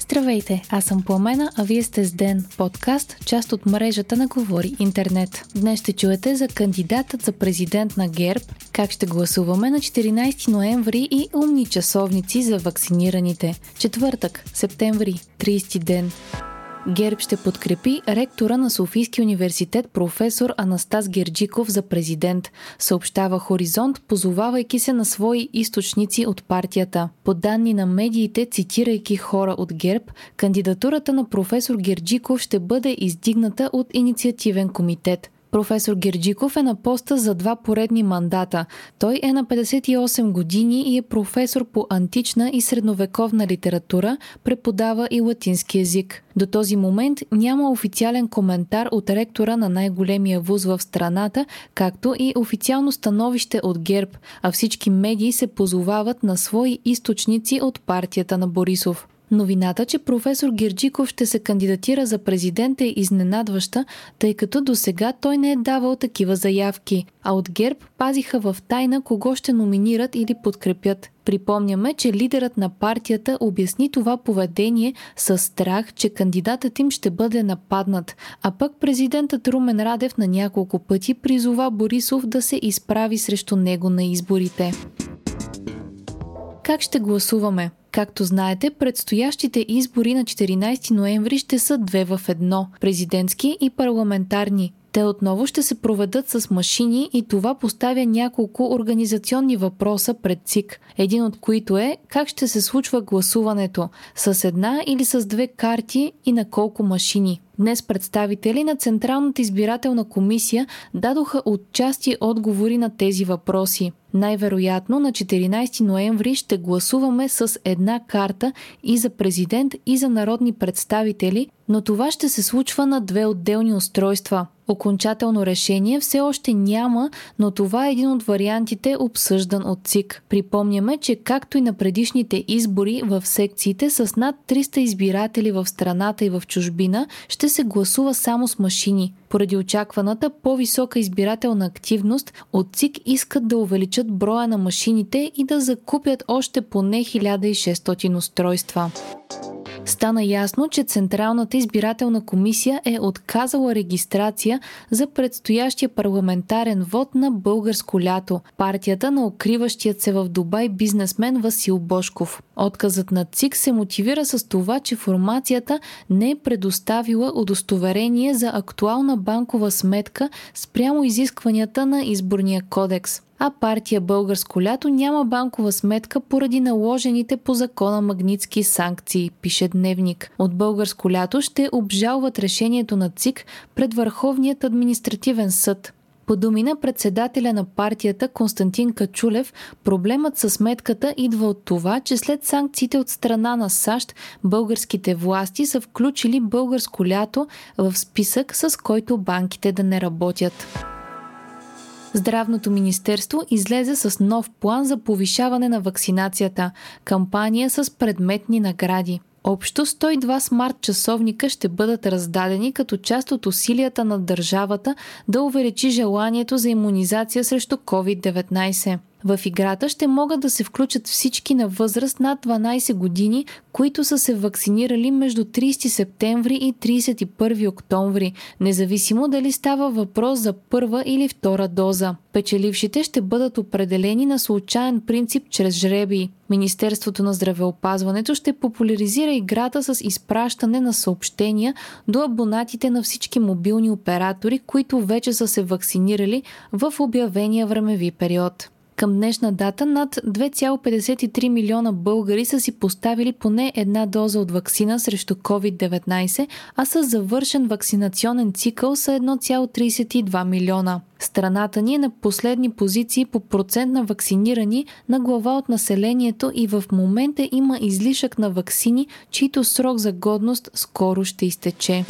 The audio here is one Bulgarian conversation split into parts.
Здравейте, аз съм Пламена, а вие сте с Ден, подкаст, част от мрежата на Говори Интернет. Днес ще чуете за кандидатът за президент на ГЕРБ, как ще гласуваме на 14 ноември и умни часовници за вакцинираните. Четвъртък, септември, 30 ден. ГЕРБ ще подкрепи ректора на Софийски университет професор Анастас Герджиков за президент, съобщава Хоризонт, позовавайки се на свои източници от партията. По данни на медиите, цитирайки хора от ГЕРБ, кандидатурата на професор Герджиков ще бъде издигната от инициативен комитет – Професор Герджиков е на поста за два поредни мандата. Той е на 58 години и е професор по антична и средновековна литература, преподава и латински язик. До този момент няма официален коментар от ректора на най-големия вуз в страната, както и официално становище от ГЕРБ, а всички медии се позовават на свои източници от партията на Борисов. Новината, че професор Герджиков ще се кандидатира за президент е изненадваща, тъй като до сега той не е давал такива заявки, а от ГЕРБ пазиха в тайна кого ще номинират или подкрепят. Припомняме, че лидерът на партията обясни това поведение с страх, че кандидатът им ще бъде нападнат, а пък президентът Румен Радев на няколко пъти призова Борисов да се изправи срещу него на изборите. Как ще гласуваме? Както знаете, предстоящите избори на 14 ноември ще са две в едно – президентски и парламентарни. Те отново ще се проведат с машини и това поставя няколко организационни въпроса пред ЦИК, един от които е как ще се случва гласуването – с една или с две карти и на колко машини. Днес представители на Централната избирателна комисия дадоха отчасти отговори на тези въпроси. Най-вероятно на 14 ноември ще гласуваме с една карта и за президент, и за народни представители, но това ще се случва на две отделни устройства. Окончателно решение все още няма, но това е един от вариантите обсъждан от ЦИК. Припомняме, че както и на предишните избори в секциите с над 300 избиратели в страната и в чужбина ще се гласува само с машини. Поради очакваната по-висока избирателна активност, от ЦИК искат да увеличат броя на машините и да закупят още поне 1600 устройства. Стана ясно, че Централната избирателна комисия е отказала регистрация за предстоящия парламентарен вод на българско лято, партията на укриващият се в Дубай бизнесмен Васил Бошков. Отказът на ЦИК се мотивира с това, че формацията не е предоставила удостоверение за актуална банкова сметка спрямо изискванията на изборния кодекс а партия Българско лято няма банкова сметка поради наложените по закона магнитски санкции, пише Дневник. От Българско лято ще обжалват решението на ЦИК пред Върховният административен съд. По думи на председателя на партията Константин Качулев, проблемът с сметката идва от това, че след санкциите от страна на САЩ, българските власти са включили българско лято в списък, с който банките да не работят. Здравното министерство излезе с нов план за повишаване на вакцинацията, кампания с предметни награди. Общо 102 смарт часовника ще бъдат раздадени като част от усилията на държавата да увеличи желанието за иммунизация срещу COVID-19. В играта ще могат да се включат всички на възраст над 12 години, които са се вакцинирали между 30 септември и 31 октомври, независимо дали става въпрос за първа или втора доза. Печелившите ще бъдат определени на случайен принцип чрез жребии. Министерството на здравеопазването ще популяризира играта с изпращане на съобщения до абонатите на всички мобилни оператори, които вече са се вакцинирали в обявения времеви период. Към днешна дата над 2,53 милиона българи са си поставили поне една доза от вакцина срещу COVID-19, а с завършен вакцинационен цикъл са 1,32 милиона. Страната ни е на последни позиции по процент на вакцинирани на глава от населението и в момента има излишък на вакцини, чийто срок за годност скоро ще изтече.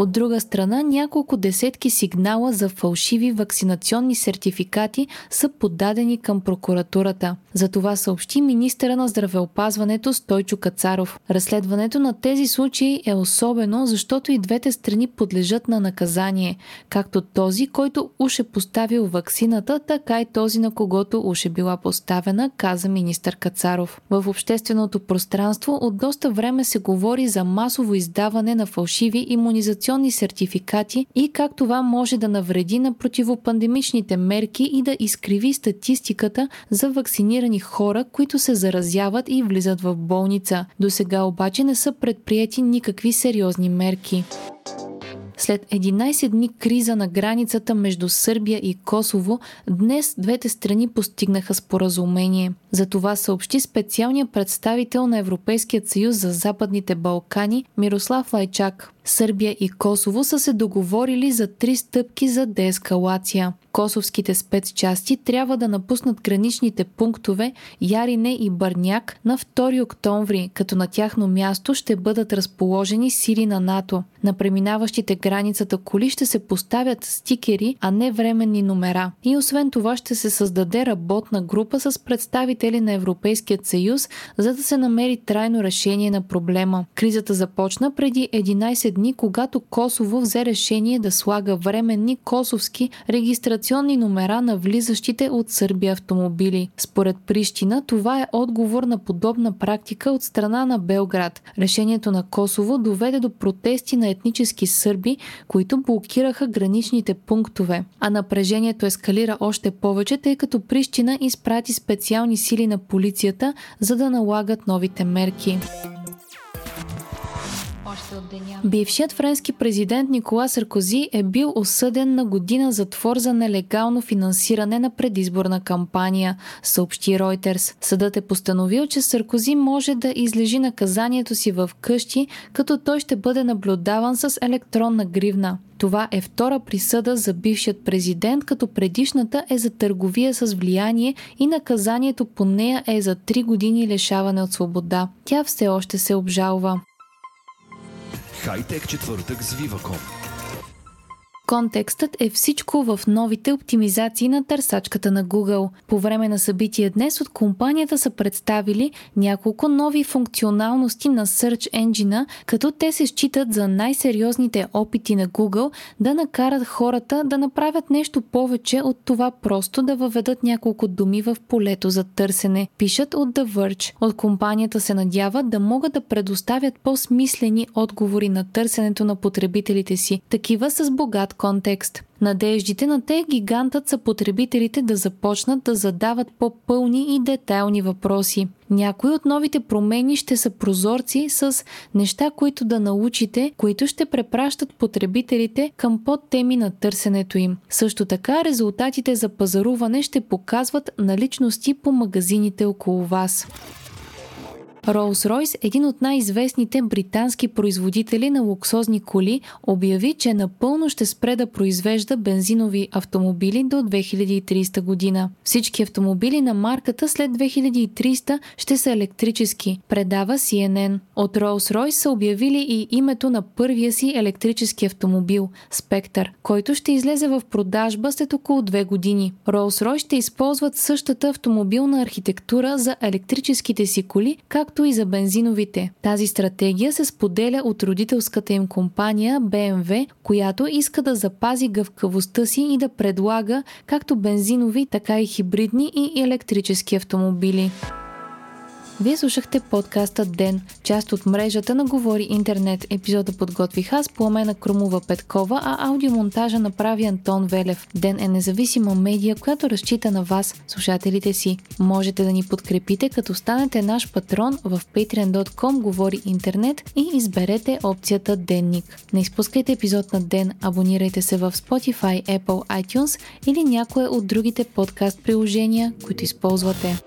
От друга страна, няколко десетки сигнала за фалшиви вакцинационни сертификати са подадени към прокуратурата. За това съобщи министъра на здравеопазването Стойчо Кацаров. Разследването на тези случаи е особено, защото и двете страни подлежат на наказание, както този, който уж е поставил вакцината, така и този, на когото уж е била поставена, каза министър Кацаров. В общественото пространство от доста време се говори за масово издаване на фалшиви иммунизационни сертификати и как това може да навреди на противопандемичните мерки и да изкриви статистиката за вакцинирани хора, които се заразяват и влизат в болница. До сега обаче не са предприяти никакви сериозни мерки. След 11 дни криза на границата между Сърбия и Косово, днес двете страни постигнаха споразумение. За това съобщи специалният представител на Европейският съюз за Западните Балкани Мирослав Лайчак. Сърбия и Косово са се договорили за три стъпки за деескалация. Косовските спецчасти трябва да напуснат граничните пунктове Ярине и Бърняк на 2 октомври, като на тяхно място ще бъдат разположени сили на НАТО. На преминаващите границата коли ще се поставят стикери, а не временни номера. И освен това ще се създаде работна група с представители на Европейският съюз, за да се намери трайно решение на проблема. Кризата започна преди 11 дни, когато Косово взе решение да слага временни косовски регистрационни номера на влизащите от Сърбия автомобили. Според Прищина, това е отговор на подобна практика от страна на Белград. Решението на Косово доведе до протести на етнически сърби, които блокираха граничните пунктове. А напрежението ескалира още повече, тъй като Прищина изпрати специални сили на полицията, за да налагат новите мерки. Бившият френски президент Никола Саркози е бил осъден на година затвор за нелегално финансиране на предизборна кампания, съобщи Ройтерс. Съдът е постановил, че Саркози може да излежи наказанието си в къщи, като той ще бъде наблюдаван с електронна гривна. Това е втора присъда за бившият президент, като предишната е за търговия с влияние и наказанието по нея е за 3 години лишаване от свобода. Тя все още се обжалва. Хайтек четвъртък с Viva.com Контекстът е всичко в новите оптимизации на търсачката на Google. По време на събитие днес от компанията са представили няколко нови функционалности на Search Engine, като те се считат за най-сериозните опити на Google да накарат хората да направят нещо повече от това просто да въведат няколко думи в полето за търсене, пишат от The Verge. От компанията се надяват да могат да предоставят по-смислени отговори на търсенето на потребителите си, такива с богат контекст. Надеждите на те гигантът са потребителите да започнат да задават по-пълни и детайлни въпроси. Някои от новите промени ще са прозорци с неща, които да научите, които ще препращат потребителите към подтеми на търсенето им. Също така резултатите за пазаруване ще показват наличности по магазините около вас. Rolls-Royce, един от най-известните британски производители на луксозни коли, обяви, че напълно ще спре да произвежда бензинови автомобили до 2030 година. Всички автомобили на марката след 2300 ще са електрически, предава CNN. От Rolls-Royce са обявили и името на първия си електрически автомобил – Spectre, който ще излезе в продажба след около две години. Rolls-Royce ще използват същата автомобилна архитектура за електрическите си коли, както както и за бензиновите. Тази стратегия се споделя от родителската им компания BMW, която иска да запази гъвкавостта си и да предлага както бензинови, така и хибридни и електрически автомобили. Вие слушахте подкаста Ден, част от мрежата на Говори Интернет. Епизода подготвих аз, Пламена Крумова Петкова, а аудиомонтажа направи Антон Велев. Ден е независима медия, която разчита на вас, слушателите си. Можете да ни подкрепите, като станете наш патрон в patreon.com Говори Интернет и изберете опцията Денник. Не изпускайте епизод на Ден, абонирайте се в Spotify, Apple, iTunes или някое от другите подкаст приложения, които използвате.